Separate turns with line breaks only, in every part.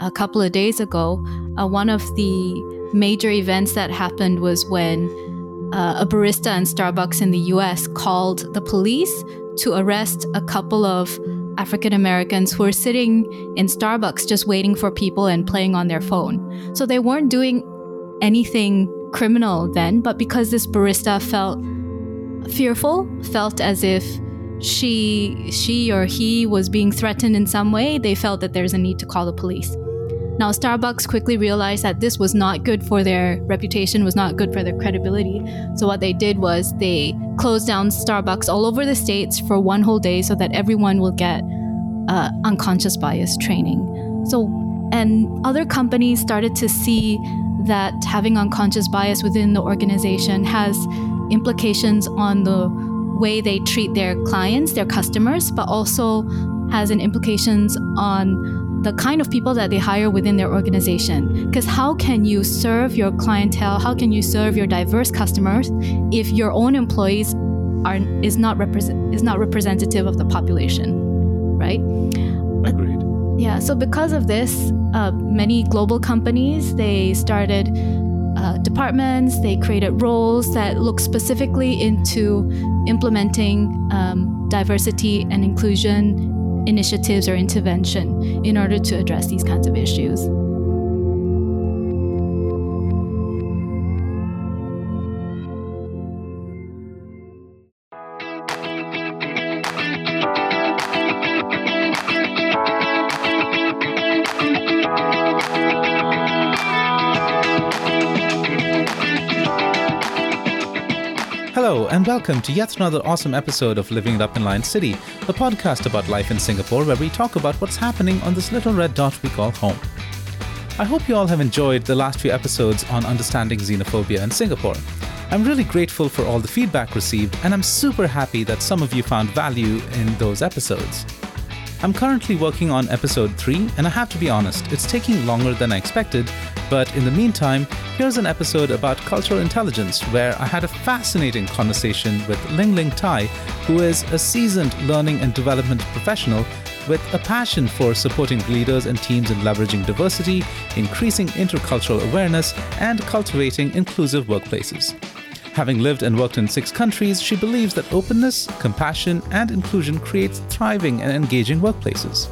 a couple of days ago, uh, one of the major events that happened was when uh, a barista in Starbucks in the US called the police to arrest a couple of African Americans who were sitting in Starbucks just waiting for people and playing on their phone. So they weren't doing anything criminal then, but because this barista felt fearful, felt as if she she or he was being threatened in some way, they felt that there's a need to call the police. Now Starbucks quickly realized that this was not good for their reputation, was not good for their credibility. So what they did was they closed down Starbucks all over the states for one whole day so that everyone will get uh, unconscious bias training. So and other companies started to see that having unconscious bias within the organization has implications on the way they treat their clients, their customers, but also has an implications on the kind of people that they hire within their organization. Because how can you serve your clientele? How can you serve your diverse customers if your own employees are is not represent is not representative of the population, right?
Agreed.
Yeah. So because of this, uh, many global companies they started uh, departments, they created roles that look specifically into implementing um, diversity and inclusion initiatives or intervention in order to address these kinds of issues.
Welcome to yet another awesome episode of Living It Up in Lion City, the podcast about life in Singapore where we talk about what's happening on this little red dot we call home. I hope you all have enjoyed the last few episodes on understanding xenophobia in Singapore. I'm really grateful for all the feedback received, and I'm super happy that some of you found value in those episodes. I'm currently working on episode 3, and I have to be honest, it's taking longer than I expected, but in the meantime, here's an episode about cultural intelligence where I had a fascinating conversation with Ling Ling Tai, who is a seasoned learning and development professional with a passion for supporting leaders and teams in leveraging diversity, increasing intercultural awareness, and cultivating inclusive workplaces. Having lived and worked in six countries, she believes that openness, compassion, and inclusion creates thriving and engaging workplaces.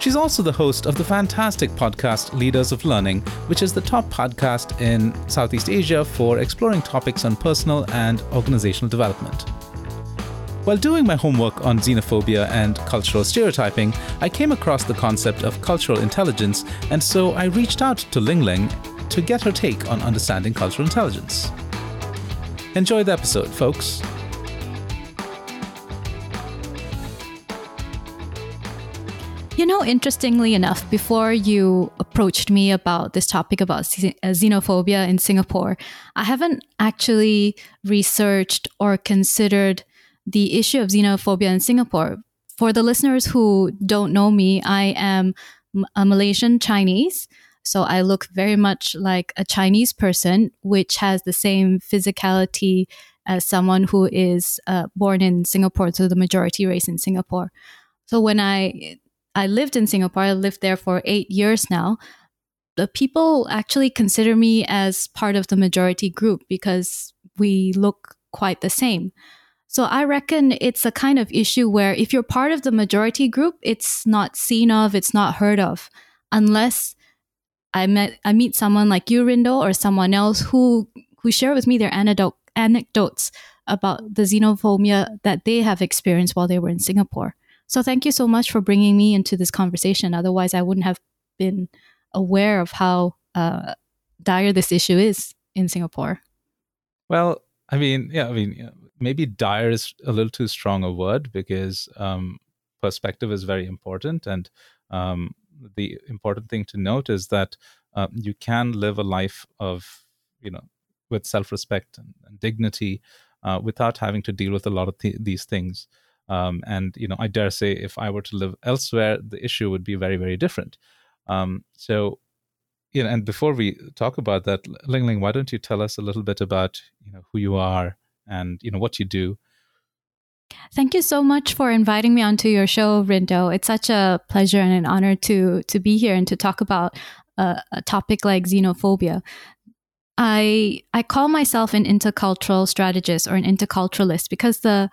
She's also the host of the fantastic podcast Leaders of Learning, which is the top podcast in Southeast Asia for exploring topics on personal and organizational development. While doing my homework on xenophobia and cultural stereotyping, I came across the concept of cultural intelligence, and so I reached out to Ling Ling to get her take on understanding cultural intelligence. Enjoy the episode, folks.
You know, interestingly enough, before you approached me about this topic about uh, xenophobia in Singapore, I haven't actually researched or considered the issue of xenophobia in Singapore. For the listeners who don't know me, I am a Malaysian Chinese. So I look very much like a Chinese person, which has the same physicality as someone who is uh, born in Singapore, so the majority race in Singapore. So when I I lived in Singapore, I lived there for eight years now. The people actually consider me as part of the majority group because we look quite the same. So I reckon it's a kind of issue where if you're part of the majority group, it's not seen of, it's not heard of, unless I met I meet someone like you, Rindo, or someone else who who share with me their anecdote, anecdotes about the xenophobia that they have experienced while they were in Singapore. So thank you so much for bringing me into this conversation. Otherwise, I wouldn't have been aware of how uh, dire this issue is in Singapore.
Well, I mean, yeah, I mean, maybe dire is a little too strong a word because um, perspective is very important, and um, the important thing to note is that uh, you can live a life of, you know, with self-respect and, and dignity uh, without having to deal with a lot of th- these things. Um, and you know, I dare say, if I were to live elsewhere, the issue would be very, very different. Um, so, you know, and before we talk about that, Ling Ling, why don't you tell us a little bit about you know who you are and you know what you do?
Thank you so much for inviting me onto your show, Rindo. It's such a pleasure and an honor to to be here and to talk about a, a topic like xenophobia. I I call myself an intercultural strategist or an interculturalist because the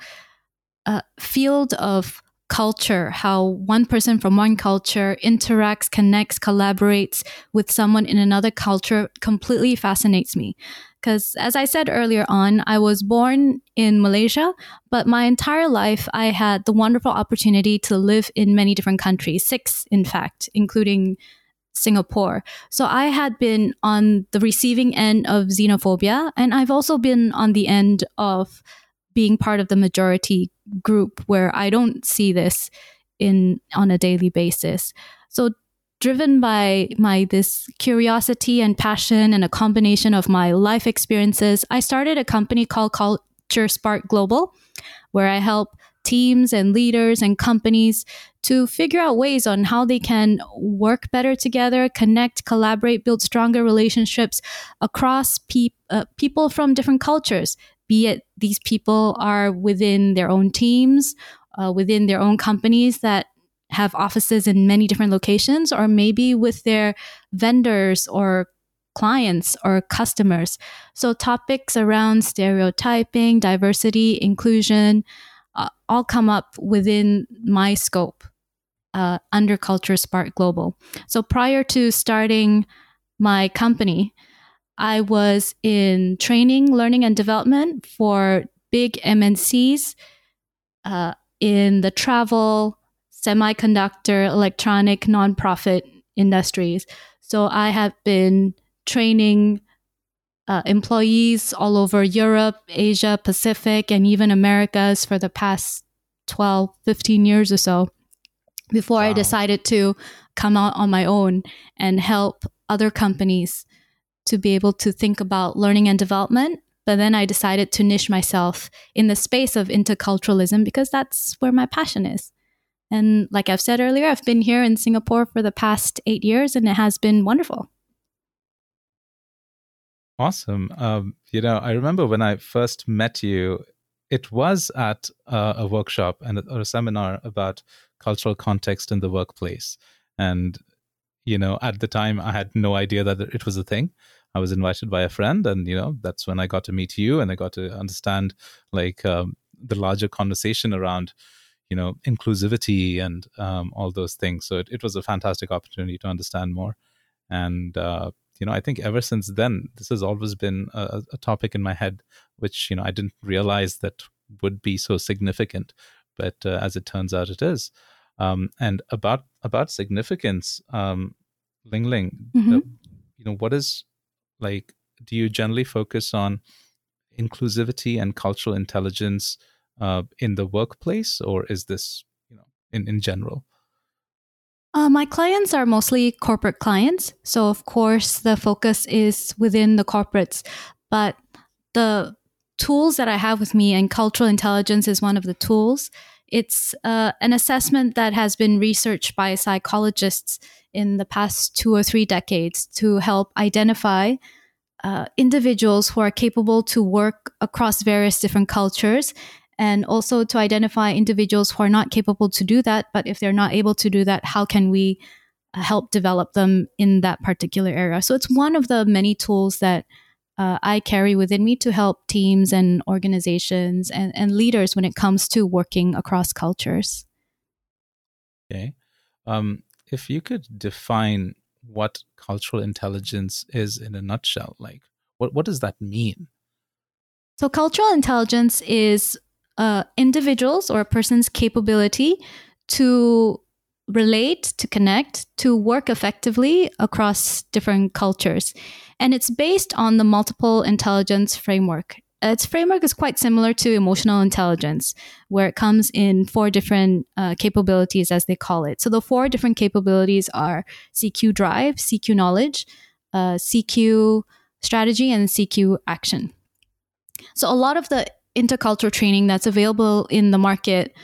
uh, field of culture, how one person from one culture interacts, connects, collaborates with someone in another culture completely fascinates me. Because as I said earlier on, I was born in Malaysia, but my entire life I had the wonderful opportunity to live in many different countries, six in fact, including Singapore. So I had been on the receiving end of xenophobia, and I've also been on the end of being part of the majority group where I don't see this in on a daily basis. So driven by my this curiosity and passion and a combination of my life experiences, I started a company called Culture Spark Global where I help teams and leaders and companies to figure out ways on how they can work better together, connect, collaborate, build stronger relationships across pe- uh, people from different cultures, be it these people are within their own teams, uh, within their own companies that have offices in many different locations, or maybe with their vendors or clients or customers. So, topics around stereotyping, diversity, inclusion uh, all come up within my scope uh, under Culture Spark Global. So, prior to starting my company, I was in training, learning, and development for big MNCs uh, in the travel, semiconductor, electronic, nonprofit industries. So I have been training uh, employees all over Europe, Asia, Pacific, and even Americas for the past 12, 15 years or so before wow. I decided to come out on my own and help other companies to be able to think about learning and development. But then I decided to niche myself in the space of interculturalism because that's where my passion is. And like I've said earlier, I've been here in Singapore for the past eight years and it has been wonderful.
Awesome. Um, you know, I remember when I first met you, it was at uh, a workshop and a, or a seminar about cultural context in the workplace. And, you know, at the time, I had no idea that it was a thing. I was invited by a friend, and you know that's when I got to meet you, and I got to understand like um, the larger conversation around you know inclusivity and um, all those things. So it, it, was a fantastic opportunity to understand more, and uh, you know I think ever since then this has always been a, a topic in my head, which you know I didn't realize that would be so significant, but uh, as it turns out, it is. Um, and about about significance, um, Ling Ling, mm-hmm. uh, you know, what is like do you generally focus on inclusivity and cultural intelligence uh, in the workplace or is this you know in, in general?
Uh, my clients are mostly corporate clients so of course the focus is within the corporates but the tools that i have with me and cultural intelligence is one of the tools. It's uh, an assessment that has been researched by psychologists in the past two or three decades to help identify uh, individuals who are capable to work across various different cultures and also to identify individuals who are not capable to do that but if they're not able to do that how can we uh, help develop them in that particular area so it's one of the many tools that uh, I carry within me to help teams and organizations and, and leaders when it comes to working across cultures.
Okay. Um, if you could define what cultural intelligence is in a nutshell, like what, what does that mean?
So, cultural intelligence is uh, individuals or a person's capability to relate, to connect, to work effectively across different cultures. And it's based on the multiple intelligence framework. Its framework is quite similar to emotional intelligence, where it comes in four different uh, capabilities, as they call it. So the four different capabilities are CQ drive, CQ knowledge, uh, CQ strategy, and CQ action. So a lot of the intercultural training that's available in the market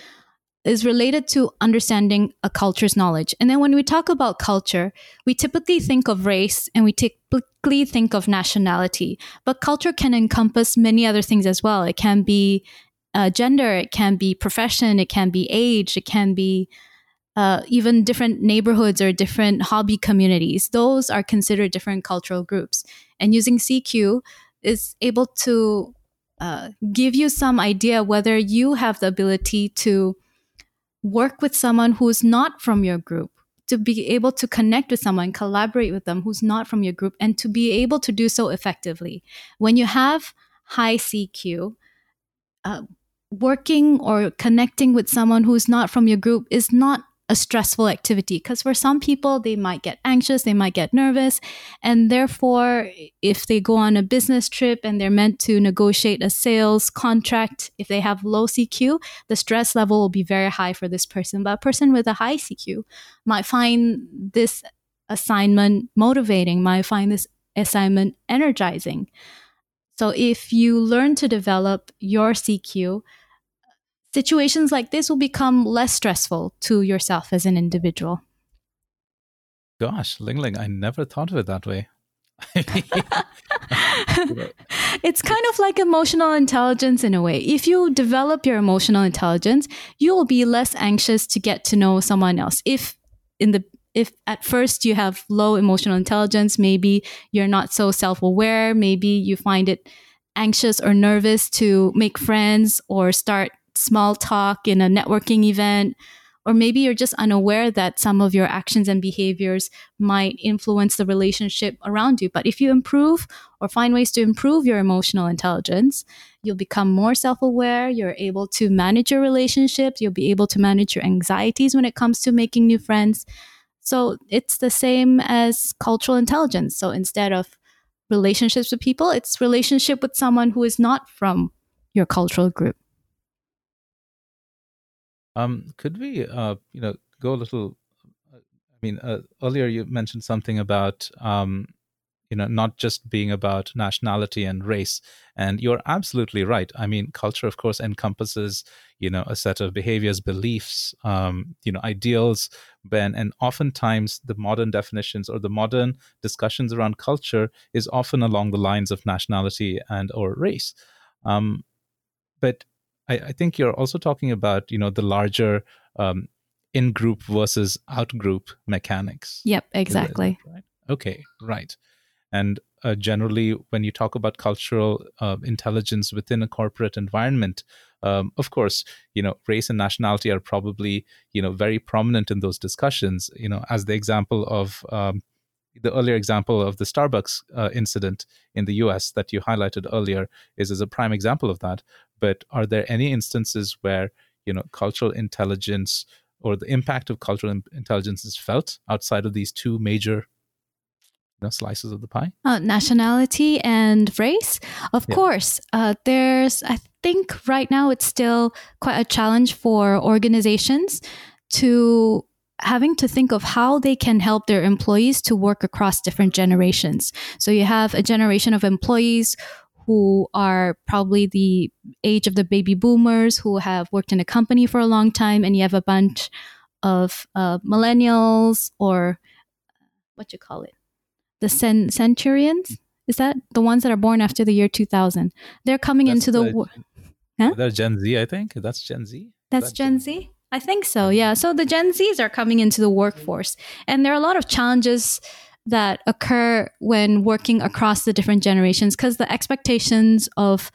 is related to understanding a culture's knowledge. And then when we talk about culture, we typically think of race and we typically think of nationality. But culture can encompass many other things as well. It can be uh, gender, it can be profession, it can be age, it can be uh, even different neighborhoods or different hobby communities. Those are considered different cultural groups. And using CQ is able to uh, give you some idea whether you have the ability to work with someone who's not from your group to be able to connect with someone, collaborate with them who's not from your group, and to be able to do so effectively. When you have high CQ, uh, working or connecting with someone who's not from your group is not a stressful activity because for some people they might get anxious they might get nervous and therefore if they go on a business trip and they're meant to negotiate a sales contract if they have low cq the stress level will be very high for this person. But a person with a high cq might find this assignment motivating might find this assignment energizing. So if you learn to develop your cq situations like this will become less stressful to yourself as an individual.
Gosh, Ling Ling, I never thought of it that way.
it's kind of like emotional intelligence in a way. If you develop your emotional intelligence, you will be less anxious to get to know someone else. If in the if at first you have low emotional intelligence, maybe you're not so self-aware, maybe you find it anxious or nervous to make friends or start small talk in a networking event, or maybe you're just unaware that some of your actions and behaviors might influence the relationship around you. But if you improve or find ways to improve your emotional intelligence, you'll become more self aware. You're able to manage your relationships. You'll be able to manage your anxieties when it comes to making new friends. So it's the same as cultural intelligence. So instead of relationships with people, it's relationship with someone who is not from your cultural group.
Um, could we, uh, you know, go a little? I mean, uh, earlier you mentioned something about, um, you know, not just being about nationality and race, and you're absolutely right. I mean, culture, of course, encompasses, you know, a set of behaviors, beliefs, um, you know, ideals, Ben, and oftentimes the modern definitions or the modern discussions around culture is often along the lines of nationality and or race. Um, but I, I think you're also talking about you know the larger um, in group versus out group mechanics.
Yep, exactly.
Right? Okay, right. And uh, generally, when you talk about cultural uh, intelligence within a corporate environment, um, of course, you know, race and nationality are probably you know very prominent in those discussions. You know, as the example of um, the earlier example of the Starbucks uh, incident in the US that you highlighted earlier is as a prime example of that. But are there any instances where you know cultural intelligence or the impact of cultural intelligence is felt outside of these two major you know, slices of the pie?
Uh, nationality and race, of yeah. course. Uh, there's, I think, right now it's still quite a challenge for organizations to having to think of how they can help their employees to work across different generations. So you have a generation of employees who are probably the age of the baby boomers who have worked in a company for a long time, and you have a bunch of uh, millennials or what you call it, the cen- centurions. Is that the ones that are born after the year 2000? They're coming That's into the, the
Huh? That's Gen Z, I think. That's Gen Z.
That's that Gen Z. I think so, yeah. So the Gen Zs are coming into the workforce, and there are a lot of challenges that occur when working across the different generations because the expectations of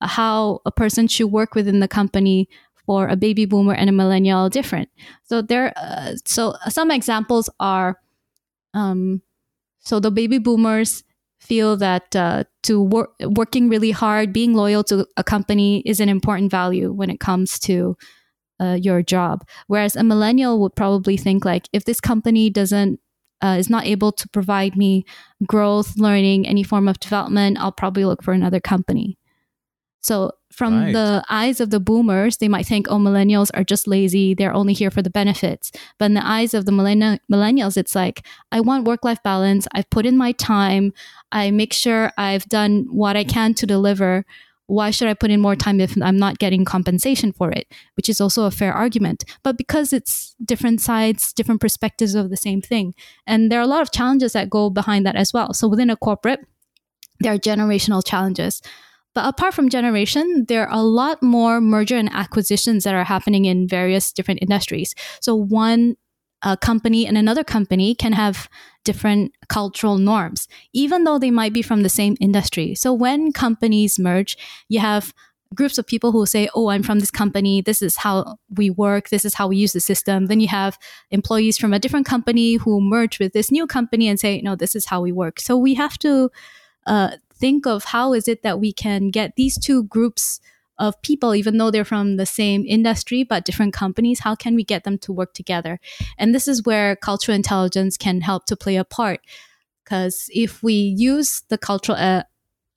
how a person should work within the company for a baby boomer and a millennial are different. So there, uh, so some examples are, um, so the baby boomers feel that uh, to work working really hard, being loyal to a company is an important value when it comes to uh, your job. Whereas a millennial would probably think like, if this company doesn't uh, is not able to provide me growth, learning, any form of development, I'll probably look for another company. So, from right. the eyes of the boomers, they might think, oh, millennials are just lazy. They're only here for the benefits. But in the eyes of the millenn- millennials, it's like, I want work life balance. I've put in my time. I make sure I've done what I can to deliver why should I put in more time if I'm not getting compensation for it? Which is also a fair argument. But because it's different sides, different perspectives of the same thing. And there are a lot of challenges that go behind that as well. So within a corporate, there are generational challenges. But apart from generation, there are a lot more merger and acquisitions that are happening in various different industries. So one uh, company and another company can have different cultural norms, even though they might be from the same industry. So when companies merge, you have groups of people who say, Oh, I'm from this company. This is how we work. This is how we use the system. Then you have employees from a different company who merge with this new company and say, No, this is how we work. So we have to uh, think of how is it that we can get these two groups of people, even though they're from the same industry but different companies, how can we get them to work together? And this is where cultural intelligence can help to play a part. Because if we use the cultural uh,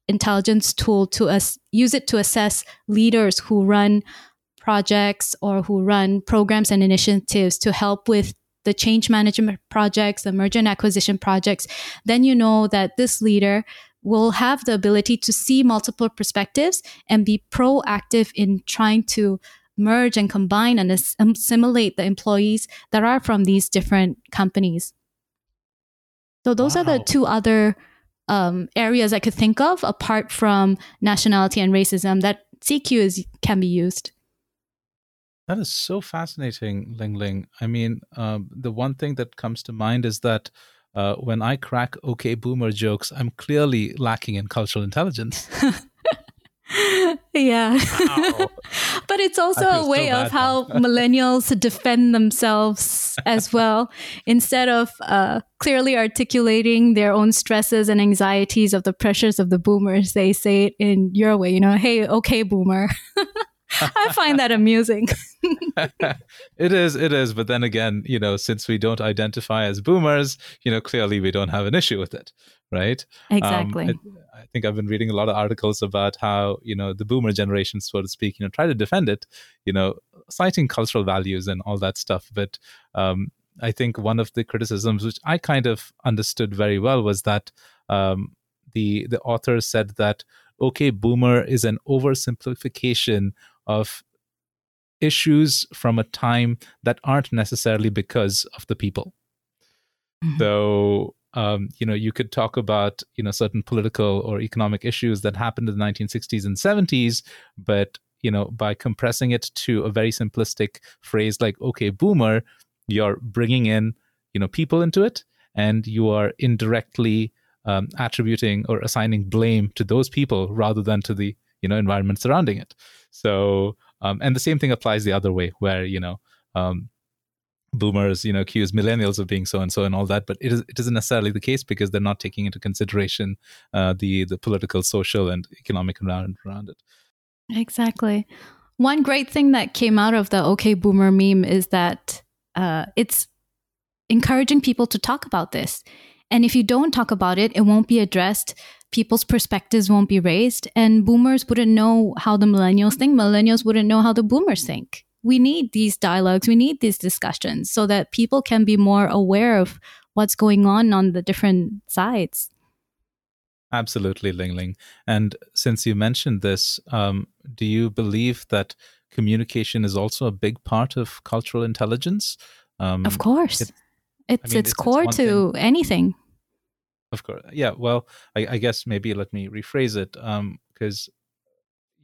intelligence tool to us, use it to assess leaders who run projects or who run programs and initiatives to help with the change management projects, the merger and acquisition projects, then you know that this leader will have the ability to see multiple perspectives and be proactive in trying to merge and combine and assimilate the employees that are from these different companies. So those wow. are the two other um, areas I could think of apart from nationality and racism that CQ is can be used.
That is so fascinating, Ling Ling. I mean, um, the one thing that comes to mind is that uh, when I crack okay boomer jokes, I'm clearly lacking in cultural intelligence.
yeah. Wow. but it's also a way of how millennials defend themselves as well. Instead of uh, clearly articulating their own stresses and anxieties of the pressures of the boomers, they say it in your way, you know, hey, okay, boomer. I find that amusing.
it is, it is. But then again, you know, since we don't identify as boomers, you know, clearly we don't have an issue with it, right?
Exactly. Um,
I, I think I've been reading a lot of articles about how, you know, the boomer generation, so to speak, you know, try to defend it, you know, citing cultural values and all that stuff. But um, I think one of the criticisms, which I kind of understood very well, was that um, the the author said that okay, boomer is an oversimplification of issues from a time that aren't necessarily because of the people. Mm-hmm. So, um, you know, you could talk about, you know, certain political or economic issues that happened in the 1960s and 70s, but, you know, by compressing it to a very simplistic phrase like, okay, boomer, you're bringing in, you know, people into it and you are indirectly um, attributing or assigning blame to those people rather than to the you know environment surrounding it. So um, and the same thing applies the other way where you know um, boomers you know accuse millennials of being so and so and all that but it, is, it isn't necessarily the case because they're not taking into consideration uh, the the political social and economic environment around it.
Exactly. One great thing that came out of the okay boomer meme is that uh, it's encouraging people to talk about this. And if you don't talk about it, it won't be addressed. People's perspectives won't be raised. And boomers wouldn't know how the millennials think. Millennials wouldn't know how the boomers think. We need these dialogues. We need these discussions so that people can be more aware of what's going on on the different sides.
Absolutely, Ling Ling. And since you mentioned this, um, do you believe that communication is also a big part of cultural intelligence?
Um, of course. It, it's I mean, it's, it's core it's to thing. anything.
Of course, yeah. Well, I, I, guess maybe let me rephrase it because um,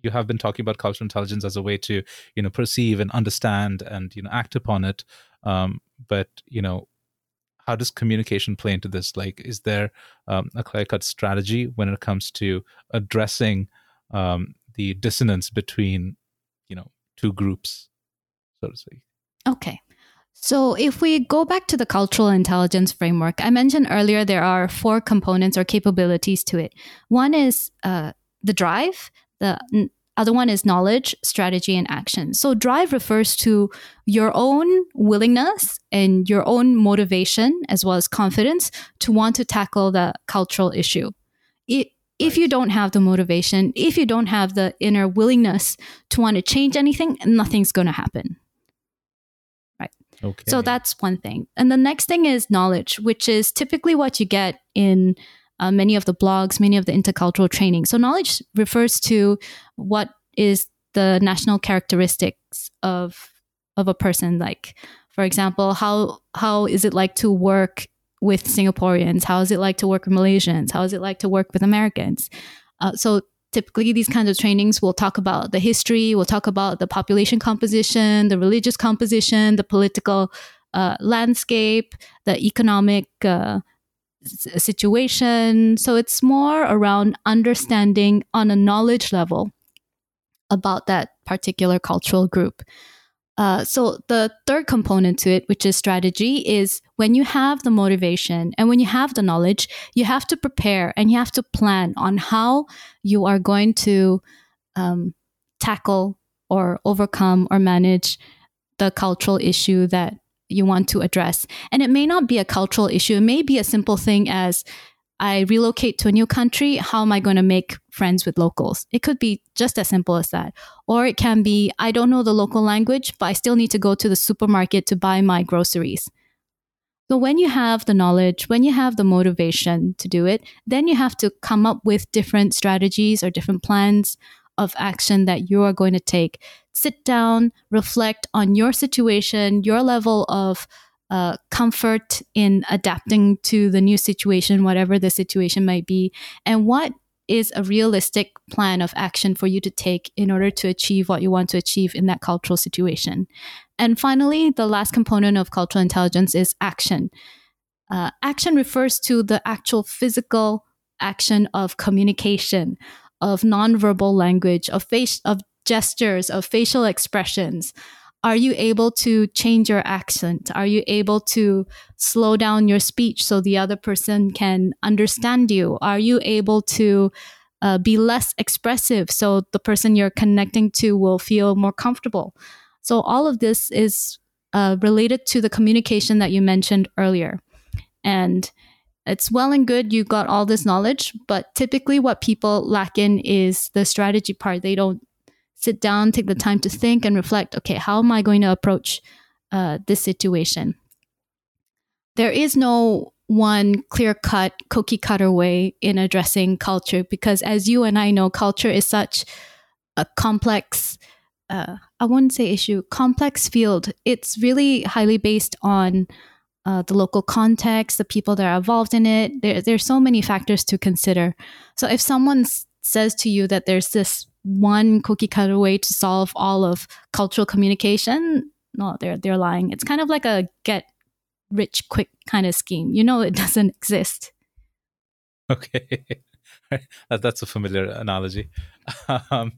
you have been talking about cultural intelligence as a way to you know perceive and understand and you know act upon it. Um, but you know, how does communication play into this? Like, is there um, a clear cut strategy when it comes to addressing um, the dissonance between you know two groups, so to speak?
Okay. So, if we go back to the cultural intelligence framework, I mentioned earlier there are four components or capabilities to it. One is uh, the drive, the n- other one is knowledge, strategy, and action. So, drive refers to your own willingness and your own motivation, as well as confidence, to want to tackle the cultural issue. It, if you don't have the motivation, if you don't have the inner willingness to want to change anything, nothing's going to happen. Okay. So that's one thing. And the next thing is knowledge, which is typically what you get in uh, many of the blogs, many of the intercultural training. So knowledge refers to what is the national characteristics of of a person. Like, for example, how how is it like to work with Singaporeans? How is it like to work with Malaysians? How is it like to work with Americans? Uh, so typically these kinds of trainings will talk about the history, we'll talk about the population composition, the religious composition, the political uh, landscape, the economic uh, situation. So it's more around understanding on a knowledge level about that particular cultural group. Uh, so the third component to it, which is strategy, is when you have the motivation and when you have the knowledge, you have to prepare and you have to plan on how you are going to um, tackle or overcome or manage the cultural issue that you want to address. And it may not be a cultural issue. It may be a simple thing as I relocate to a new country. How am I going to make friends with locals? It could be just as simple as that. Or it can be I don't know the local language, but I still need to go to the supermarket to buy my groceries. So when you have the knowledge, when you have the motivation to do it, then you have to come up with different strategies or different plans of action that you are going to take. Sit down, reflect on your situation, your level of uh, comfort in adapting to the new situation, whatever the situation might be, and what is a realistic plan of action for you to take in order to achieve what you want to achieve in that cultural situation. And finally, the last component of cultural intelligence is action. Uh, action refers to the actual physical action of communication, of nonverbal language, of face, of gestures, of facial expressions. Are you able to change your accent? Are you able to slow down your speech so the other person can understand you? Are you able to uh, be less expressive so the person you're connecting to will feel more comfortable? So, all of this is uh, related to the communication that you mentioned earlier. And it's well and good you got all this knowledge, but typically what people lack in is the strategy part. They don't sit down, take the time to think and reflect okay, how am I going to approach uh, this situation? There is no one clear cut, cookie cutter way in addressing culture because, as you and I know, culture is such a complex, uh, I wouldn't say issue, complex field. It's really highly based on uh, the local context, the people that are involved in it. There, there's so many factors to consider. So if someone says to you that there's this one cookie cutter way to solve all of cultural communication, no, they're they're lying. It's kind of like a get rich quick kind of scheme. You know, it doesn't exist.
Okay, that's a familiar analogy. um,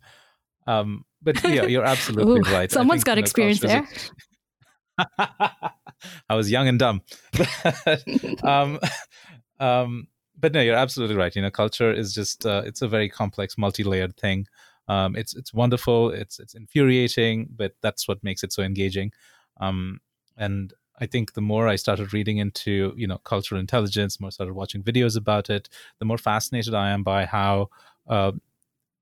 um, but yeah, you're absolutely
Ooh,
right.
Someone's got experience there.
I was young and dumb. um, um, but no, you're absolutely right. You know, culture is just uh, it's a very complex, multi-layered thing. Um, it's it's wonderful. It's it's infuriating, but that's what makes it so engaging. Um, and I think the more I started reading into you know cultural intelligence, more started watching videos about it, the more fascinated I am by how uh,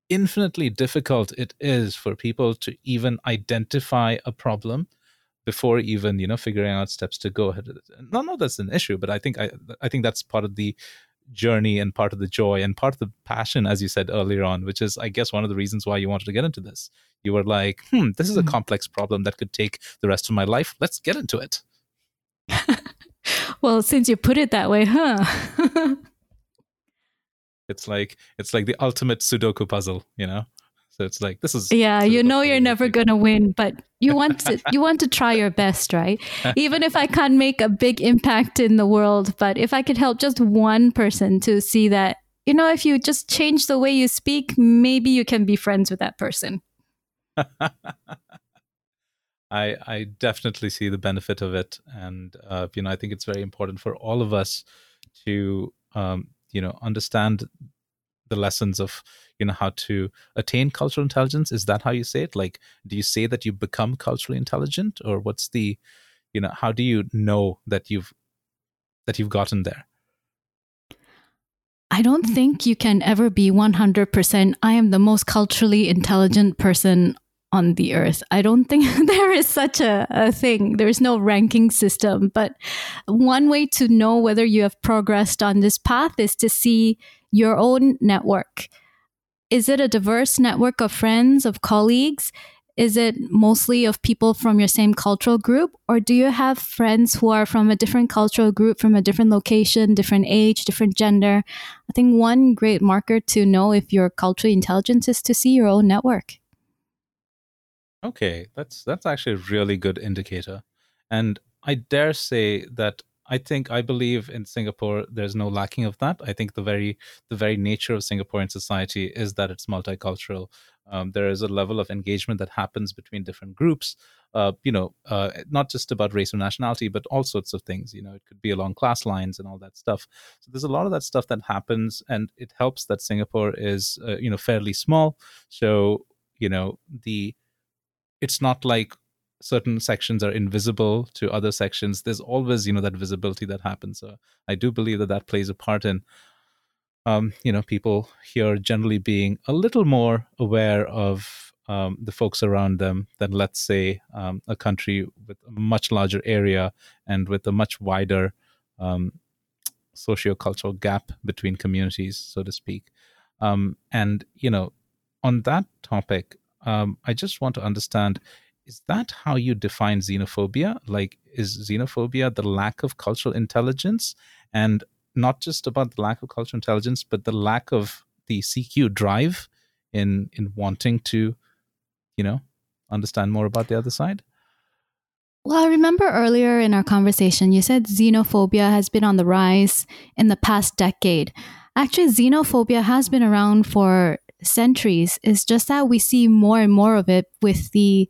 infinitely difficult it is for people to even identify a problem before even you know figuring out steps to go ahead. No, no, that's an issue, but I think I I think that's part of the journey and part of the joy and part of the passion, as you said earlier on, which is, I guess, one of the reasons why you wanted to get into this. You were like, hmm, this is a mm-hmm. complex problem that could take the rest of my life. Let's get into it.
well, since you put it that way, huh?
it's like it's like the ultimate Sudoku puzzle, you know. So it's like this is
Yeah, you know you're never going to win, but you want to you want to try your best, right? Even if I can't make a big impact in the world, but if I could help just one person to see that, you know, if you just change the way you speak, maybe you can be friends with that person.
I I definitely see the benefit of it, and uh, you know I think it's very important for all of us to um, you know understand the lessons of you know how to attain cultural intelligence is that how you say it like do you say that you become culturally intelligent or what's the you know how do you know that you've that you've gotten there
I don't hmm. think you can ever be 100% I am the most culturally intelligent person on the earth. I don't think there is such a, a thing. There's no ranking system. But one way to know whether you have progressed on this path is to see your own network. Is it a diverse network of friends, of colleagues? is it mostly of people from your same cultural group, or do you have friends who are from a different cultural group, from a different location, different age, different gender? I think one great marker to know if you're culturally intelligent is to see your own network.
Okay, that's that's actually a really good indicator. And I dare say that I think I believe in Singapore there's no lacking of that. I think the very the very nature of Singaporean society is that it's multicultural. Um, there is a level of engagement that happens between different groups. Uh, you know, uh, not just about race or nationality, but all sorts of things. You know, it could be along class lines and all that stuff. So there's a lot of that stuff that happens, and it helps that Singapore is uh, you know fairly small. So you know the it's not like certain sections are invisible to other sections there's always you know that visibility that happens. So i do believe that that plays a part in um, you know people here generally being a little more aware of um, the folks around them than let's say um, a country with a much larger area and with a much wider um, socio-cultural gap between communities so to speak. Um, and you know on that topic um, i just want to understand is that how you define xenophobia? Like, is xenophobia the lack of cultural intelligence? And not just about the lack of cultural intelligence, but the lack of the CQ drive in in wanting to, you know, understand more about the other side?
Well, I remember earlier in our conversation, you said xenophobia has been on the rise in the past decade. Actually, xenophobia has been around for centuries. It's just that we see more and more of it with the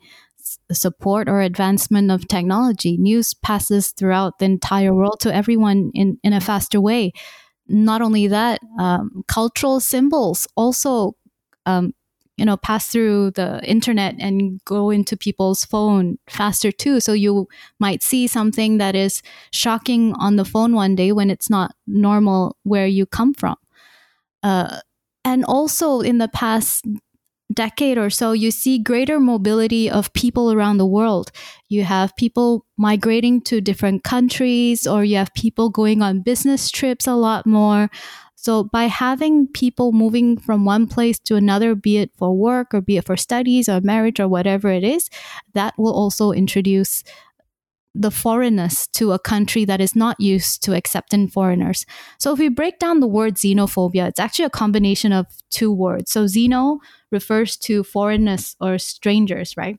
support or advancement of technology. News passes throughout the entire world to everyone in, in a faster way. Not only that, um, cultural symbols also, um, you know, pass through the internet and go into people's phone faster too. So you might see something that is shocking on the phone one day when it's not normal where you come from. Uh, and also in the past decade or so, you see greater mobility of people around the world. You have people migrating to different countries, or you have people going on business trips a lot more. So, by having people moving from one place to another, be it for work or be it for studies or marriage or whatever it is, that will also introduce the foreignness to a country that is not used to accepting foreigners. So if we break down the word xenophobia, it's actually a combination of two words. So xeno refers to foreignness or strangers, right?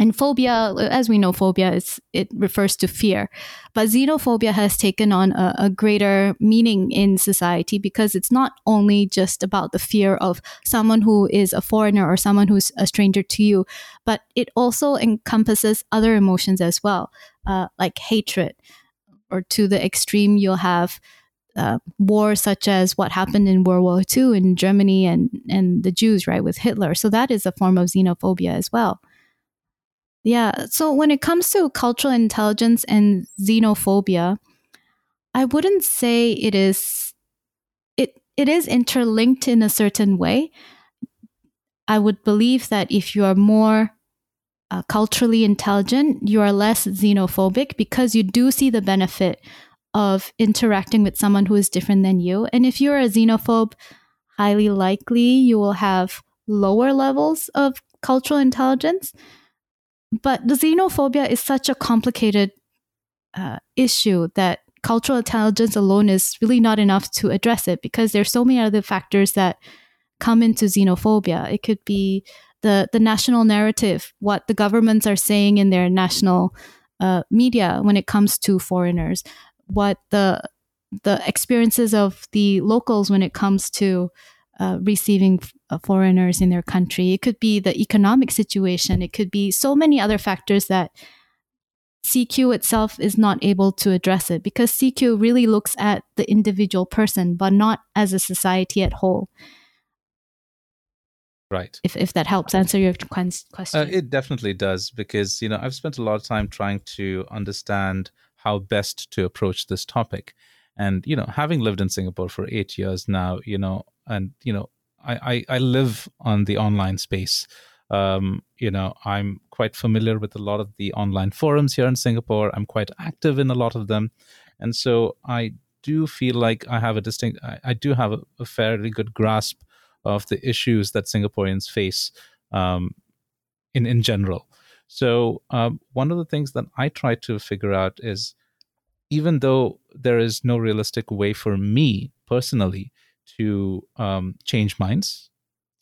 And phobia, as we know, phobia is it refers to fear, but xenophobia has taken on a, a, greater meaning in society because it's not only just about the fear of someone who is a foreigner or someone who's a stranger to you, but it also encompasses other emotions as well, uh, like hatred, or to the extreme, you'll have uh, wars such as what happened in World War II in Germany and and the Jews, right, with Hitler. So that is a form of xenophobia as well. Yeah. So when it comes to cultural intelligence and xenophobia, I wouldn't say it is it it is interlinked in a certain way. I would believe that if you are more uh, culturally intelligent, you are less xenophobic because you do see the benefit of interacting with someone who is different than you. And if you're a xenophobe, highly likely you will have lower levels of cultural intelligence but the xenophobia is such a complicated uh, issue that cultural intelligence alone is really not enough to address it because there's so many other factors that come into xenophobia. It could be the the national narrative, what the governments are saying in their national uh, media when it comes to foreigners, what the the experiences of the locals when it comes to uh, receiving uh, foreigners in their country. It could be the economic situation. It could be so many other factors that CQ itself is not able to address it because CQ really looks at the individual person, but not as a society at whole.
Right.
If, if that helps answer your question. Uh,
it definitely does because, you know, I've spent a lot of time trying to understand how best to approach this topic. And, you know, having lived in Singapore for eight years now, you know, and you know I, I, I live on the online space. Um, you know, I'm quite familiar with a lot of the online forums here in Singapore. I'm quite active in a lot of them, and so I do feel like I have a distinct. I, I do have a, a, fairly good grasp of the issues that Singaporeans face. Um, in in general. So um, one of the things that I try to figure out is, even though there is no realistic way for me personally to um, change minds,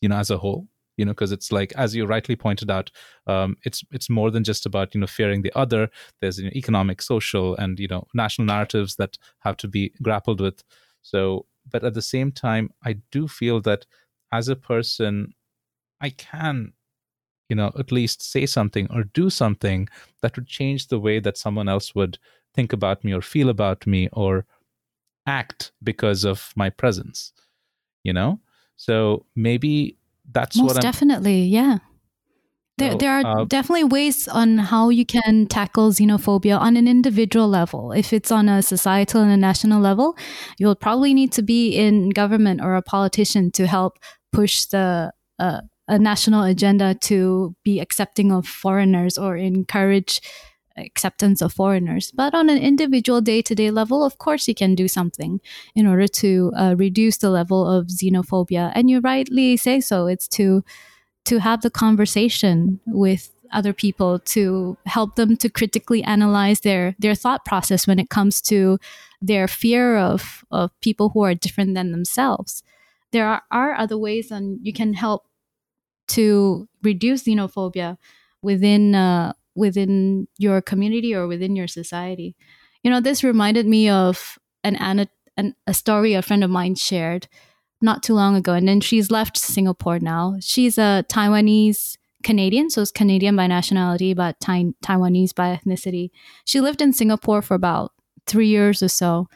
you know, as a whole, you know, because it's like as you rightly pointed out, um, it's it's more than just about you know fearing the other. There's you know, economic, social, and you know national narratives that have to be grappled with. So, but at the same time, I do feel that as a person, I can you know at least say something or do something that would change the way that someone else would think about me or feel about me or act because of my presence you know so maybe that's
Most
what I'm,
definitely, yeah. There, there are
uh,
definitely ways on how you can tackle xenophobia on an individual level. If it's on a societal and a national level, you'll probably need to be in government or a politician to help push the uh, a national agenda to be accepting of foreigners or encourage acceptance of foreigners. But on an individual day to day level, of course, you can do something in order to uh, reduce the level of xenophobia. And you rightly say so. It's to to have the conversation with other people to help them to critically analyze their their thought process when it comes to their fear of of people who are different than themselves. There are, are other ways, and you can help to reduce xenophobia within uh, within your community or within your society. You know, this reminded me of an, an, an a story a friend of mine shared not too long ago, and then she's left Singapore now. She's a Taiwanese Canadian, so it's Canadian by nationality, but tai- Taiwanese by ethnicity. She lived in Singapore for about three years or so.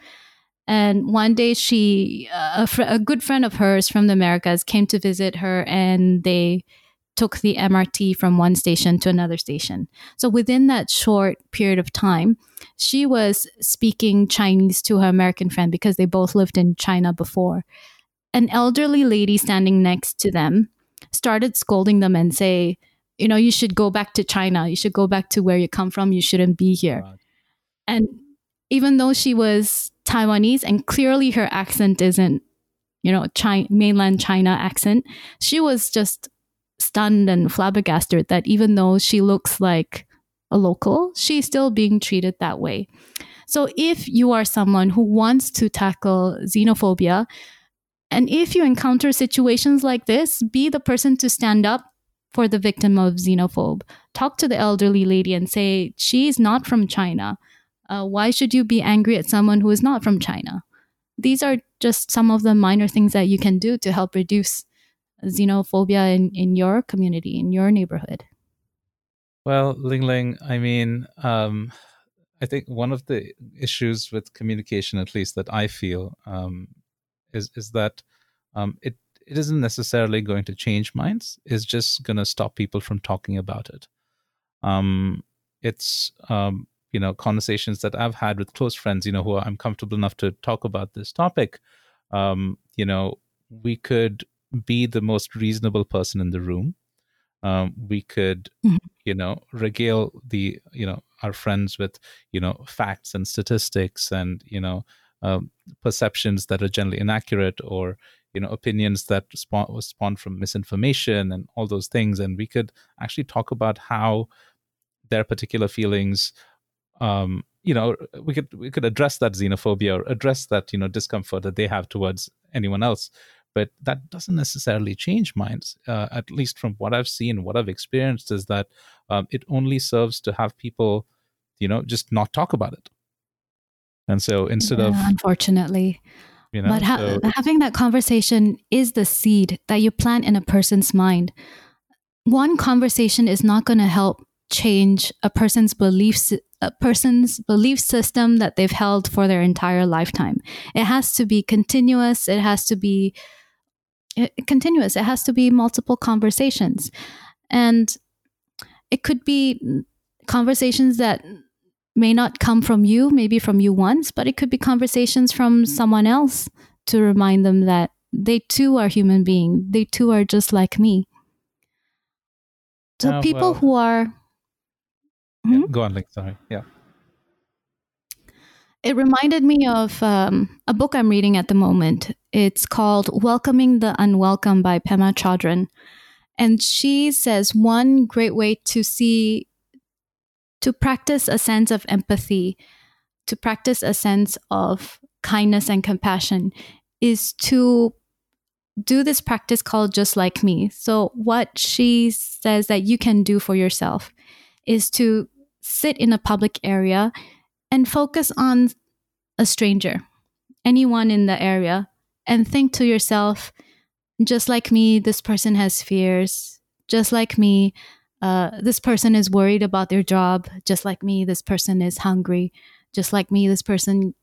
And one day, she a, fr- a good friend of hers from the Americas came to visit her, and they took the MRT from one station to another station. So within that short period of time, she was speaking Chinese to her American friend because they both lived in China before. An elderly lady standing next to them started scolding them and say, you know, you should go back to China. You should go back to where you come from. You shouldn't be here.
God.
And even though she was Taiwanese and clearly her accent isn't, you know, China, mainland China accent, she was just stunned and flabbergasted that even though she looks like a local, she's still being treated that way. So if you are someone who wants to tackle xenophobia, and if you encounter situations like this, be the person to stand up for the victim of xenophobe. Talk to the elderly lady and say, she's not from China. Uh, why should you be angry at someone who is not from China? These are just some of the minor things that you can do to help reduce xenophobia in, in your community, in your neighborhood.
Well, Ling Ling, I mean, um, I think one of the issues with communication, at least that I feel, um, is is that um, it it isn't necessarily going to change minds. It's just going to stop people from talking about it. Um, it's um, you know conversations that I've had with close friends, you know, who I'm comfortable enough to talk about this topic. Um, you know, we could be the most reasonable person in the room. Um, we could,
Mhm.
you know, regale the, you know, our friends with, you know, facts and statistics and, you know, um, perceptions that are generally inaccurate or, you know, opinions that spawn, was spawned from misinformation and all those things. And we could actually talk about how their particular feelings um you know we could we could address that xenophobia or address that you know discomfort that they have towards anyone else but that doesn't necessarily change minds uh, at least from what i've seen what i've experienced is that um, it only serves to have people you know just not talk about it and so instead of
unfortunately.
you know
but ha-
so
having that conversation is the seed that you plant in a person's mind. One conversation is not going to help change a person's beliefs a person's belief system that they've held for their entire lifetime. It has to be continuous, it has to be eh, continuous. It has to be multiple conversations. And it could be conversations that may not come from you, maybe from you once, but it could be conversations from someone else to remind them that they too are human beings. They too are just like me. So
Yeah,
people
well-
who are
yeah,
Mhm.
go on like sorry yeah
It reminded me of um, a book I'm reading at the moment. It's called Welcoming the Unwelcome by Pema Chodron. And she says one great way to see, to practice a sense of empathy, to practice a sense of kindness and compassion is to do this practice called Just Like Me. So, what she says that you can do for yourself is to sit in a public area and focus on a stranger, anyone in the area, and think to yourself, just like me, this person has fears. Just like me, uh, this person is worried about their job. Just like me, this person is hungry. Just like me, this person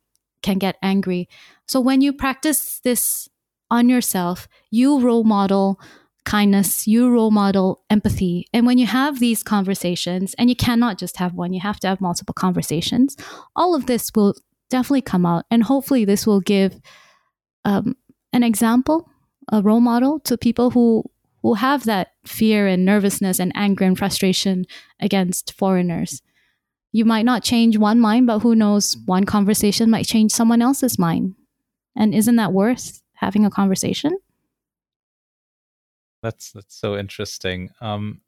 can get angry. So when you practice this on yourself, you role model kindness, you role model empathy. And when you have these conversations, and you cannot just have one, you have to have multiple conversations, all of this will definitely come out. And hopefully, this will give um, an example a role model to people who who have that fear and nervousness and anger and frustration against foreigners. You might not change one mind, but who knows, one conversation might change someone else's mind. And isn't that worth having a conversation?
That's that's so interesting. Um,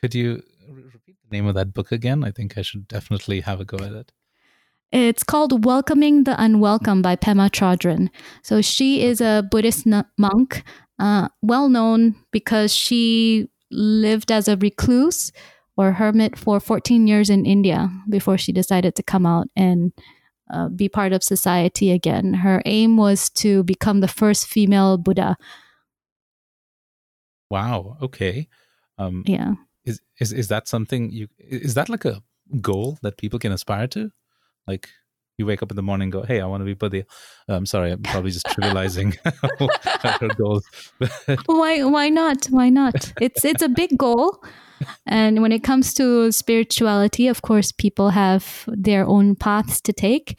could you repeat the name of that book again? I think I should definitely have a go at it.
It's called Welcoming the Unwelcome by Pema Chodron. So she is a Buddhist monk, uh, well known because she lived as a recluse or hermit for 14 years in India before she decided to come out and uh, be part of society again. Her aim was to become the first female Buddha.
Wow. Okay.
Um, yeah.
Is, is is that something you? Is that like a goal that people can aspire to? Like you wake up in the morning and go, "Hey, I want to be Buddha." Uh, I'm sorry, I'm probably just trivializing her goals.
why? Why not? Why not? It's it's a big goal, and when it comes to spirituality, of course, people have their own paths to take.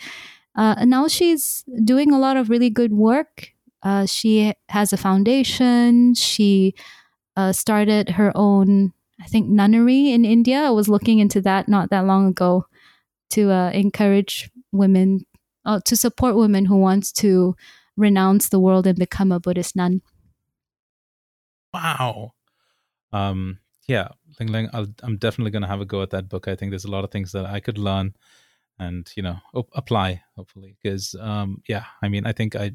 Uh, and now she's doing a lot of really good work. Uh, she has a foundation. She uh, started her own, I think, nunnery in India. I was looking into that not that long ago to uh, encourage women, uh, to support women who wants to renounce the world and become a Buddhist nun.
Wow. Um, yeah, Ling Ling, i am definitely going to have a go at that book. I think there's a lot of things that I could learn and, you know, op- apply hopefully. Because, um, yeah, I mean, I think I,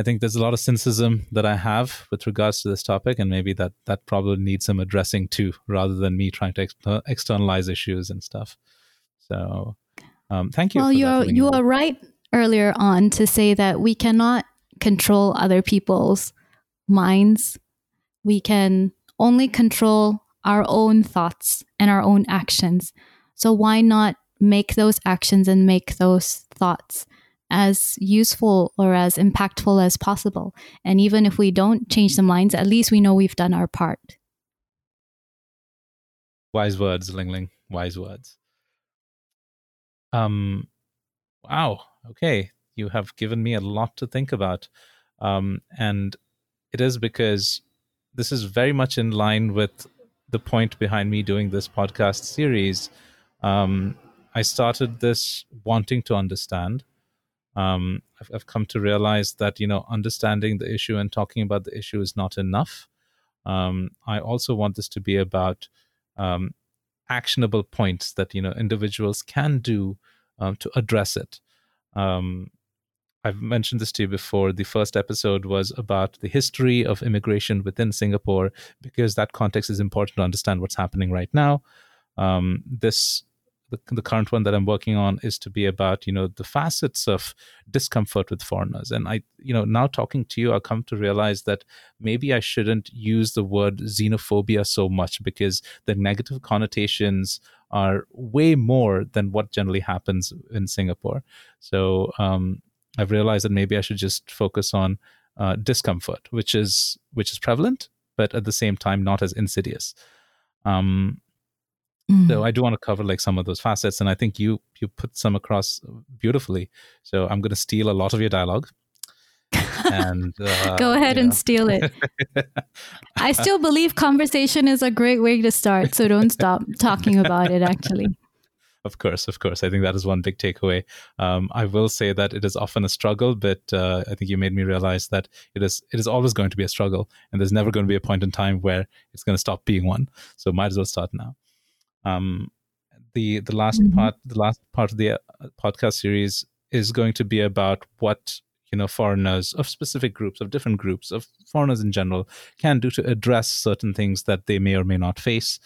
I think there's a lot of cynicism that I have with regards to this topic, and maybe that that probably needs some addressing too, rather than me trying to ex- externalize issues and stuff. So, um, thank you.
Well, you are you are right earlier on to say that we cannot control other people's minds. We can only control our own thoughts and our own actions. So why not make those actions and make those thoughts as useful or as impactful as possible? And even if we don't change the minds, at least we know we've done our part.
Wise words, Ling Ling. Wise words. Um, wow. Okay, you have given me a lot to think about, um, and it is because this is very much in line with the point behind me doing this podcast series. Um, I started this wanting to understand. Um, I've, I've, come to realize that you know understanding the issue and talking about the issue is not enough. Um, I also want this to be about um, actionable points that you know individuals can do um, to address it. Um, I've mentioned this to you before. The first episode was about the history of immigration within Singapore because that context is important to understand what's happening right now. Um, this the, the current one that I'm working on is to be about you know the facets of discomfort with foreigners. And I you know now talking to you, I come to realize that maybe I shouldn't use the word xenophobia so much because the negative connotations are way more than what generally happens in Singapore. So um, I've realized that maybe I should just focus on uh, discomfort, which is which is prevalent, but at the same time not as insidious. Um, mm. So I do want to cover like some of those facets, and I think you you put some across beautifully. So I'm going to steal a lot of your dialogue.
and uh, go ahead and know. steal it. I still believe conversation is a great way to start, so don't stop talking about it. Actually,
of course, of course. I think that is one big takeaway. Um, I will say that it is often a struggle, but uh, I think you made me realize that it is it is always going to be a struggle, and there's never going to be a point in time where it's going to stop being one. So might as well start now. Um, the the last mm-hmm. part, the last part of the uh, podcast series is going to be about what you know foreigners of specific groups of different groups of foreigners in general can do to address certain things that they may or may not face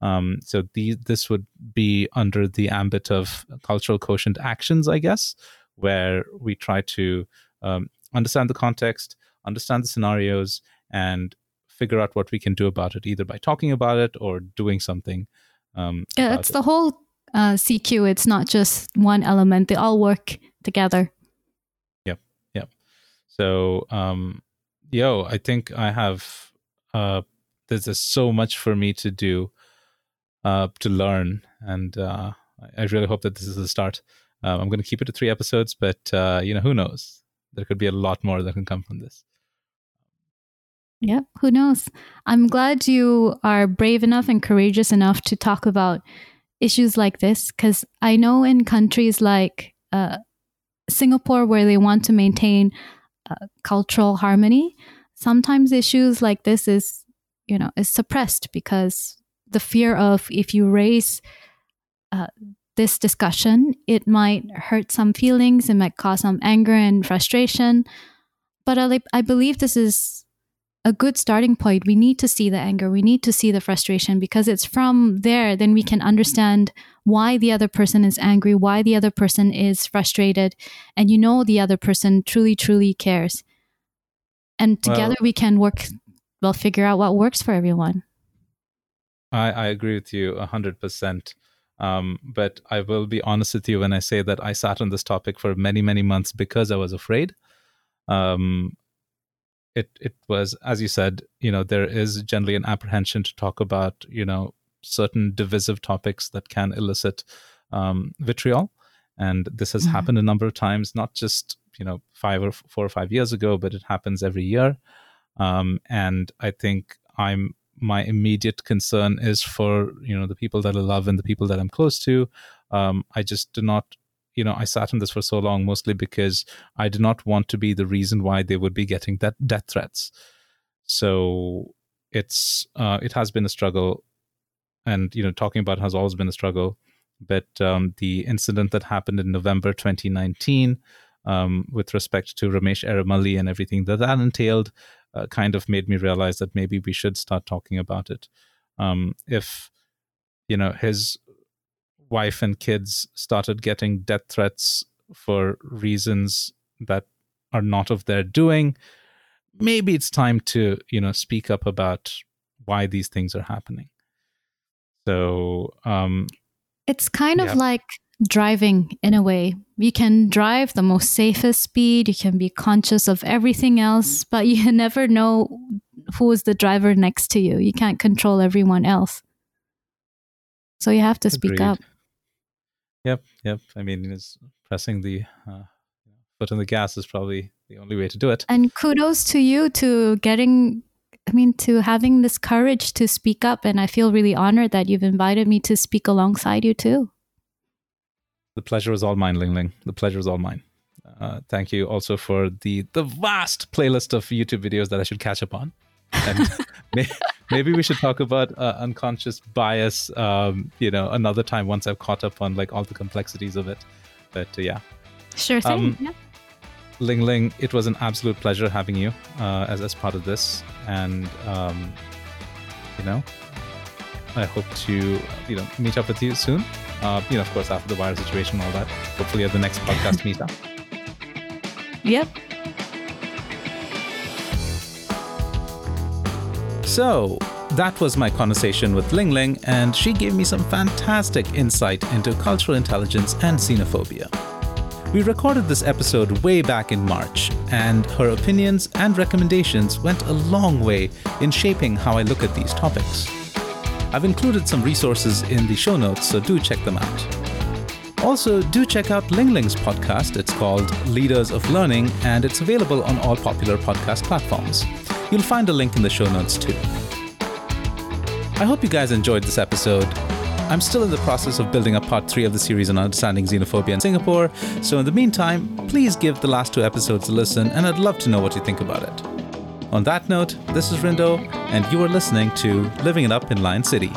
um, so the, this would be under the ambit of cultural quotient actions i guess where we try to um, understand the context understand the scenarios and figure out what we can do about it either by talking about it or doing something um,
yeah it's it. the whole uh, cq it's not just one element they all work together Yep, yep.
so, um, yo, I think I have, uh, there's just so much for me to do, uh, to learn. And, uh, I really hope that this is the start. Um, I'm going to keep it to three episodes, but, uh, you know, who knows? There could be a lot more that can come from this.
Yeah, who knows? I'm glad you are brave enough and courageous enough to talk about issues like this because I know in countries like uh, Singapore, where they want to maintain uh, cultural harmony sometimes issues like this is you know is suppressed because the fear of if you raise uh, this discussion it might hurt some feelings it might cause some anger and frustration but I, I believe this is a good starting point we need to see the anger we need to see the frustration because it's from there then we can understand why the other person is angry, why the other person is frustrated, and you know the other person truly, truly cares. And together well, we can work, well, figure out what works for everyone.
I, I agree with you 100%. Um, but I will be honest with you when I say that I sat on this topic for many, many months because I was afraid. Um, it it was, as you said, you know, there is generally an apprehension to talk about, you know, certain divisive topics that can elicit um, vitriol. And this has mm-hmm. happened a number of times, not just you know five or four or five years ago, but it happens every year. Um, and I think I'm my immediate concern is for you know the people that I love and the people that I'm close to. Um, I just do not you know, I sat on this for so long mostly because I did not want to be the reason why they would be getting that death threats. So it's uh, it has been a struggle. And you know talking about has always been a struggle. But um, the incident that happened in november 2019 um, with respect to ramesh erramalli and everything that that entailed uh, kind of made me realize that maybe we should start talking about it. Um, if you know his wife and kids started getting death threats for reasons that are not of their doing maybe it's time to you know speak up about why these things are happening so um,
it's kind yeah. of like driving in a way. You can drive the most safest speed, you can be conscious of everything else, but you never know who is the driver next to you. You can't control everyone else. So you have to speak Agreed. up.
Yep, yep. I mean, it's pressing the uh, foot on the gas is probably the only way to do it.
And kudos to you to getting I mean, to having this courage to speak up. And I feel really honored that you've invited me to speak alongside you too.
The pleasure is all mine, Ling Ling. The pleasure is all mine. Uh, thank you also for the the vast playlist of YouTube videos that I should catch up on. And may, maybe we should talk about uh, unconscious bias, um, you know, another time once I've caught up on like all the complexities of it. But uh, yeah.
Sure thing. Um, yeah.
Ling Ling, it was an absolute pleasure having you uh, as, as part of this. And, um, you know, I hope to, you know, meet up with you soon. Uh, you know, of course, after the virus situation and all that. Hopefully at the next podcast meetup.
Yep.
So, that was my conversation with Ling Ling, and she gave me some fantastic insight into cultural intelligence and xenophobia. We recorded this episode way back in March, and her opinions and recommendations went a long way in shaping how I look at these topics. I've included some resources in the show notes, so do check them out. Also, do check out Ling Ling's podcast. It's called Leaders of Learning, and it's available on all popular podcast platforms. You'll find a link in the show notes too. I hope you guys enjoyed this episode. I'm still in the process of building up part three of the series on understanding xenophobia in Singapore, so in the meantime, please give the last two episodes a listen, and I'd love to know what you think about it. On that note, this is Rindo, and you are listening to Living It Up in Lion City.